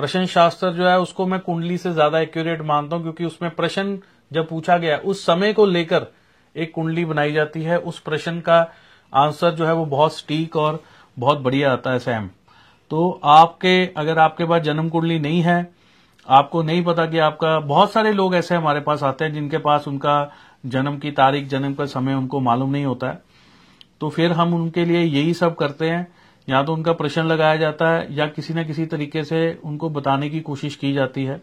प्रश्न शास्त्र जो है उसको मैं कुंडली से ज़्यादा एक्यूरेट मानता हूँ, क्योंकि उसमें प्रश्न जब पूछा गया, उस समय को लेकर एक कुंडली बनाई जाती है। उस प्रश्न का आंसर जो है वो बहुत स्टीक और बहुत बढ़िया आता है सैम तो आपके, अगर आपके पास जन्म कुंडली नहीं है, आपको नहीं पता कि आपका, बहुत सारे लोग ऐसे हमारे पास आते हैं जिनके पास उनका जन्म की तारीख, जन्म का समय उनको मालूम नहीं होता है। तो फिर हम उनके लिए यही सब करते हैं। या तो उनका प्रश्न लगाया जाता है या किसी न किसी तरीके से उनको बताने की कोशिश की जाती है।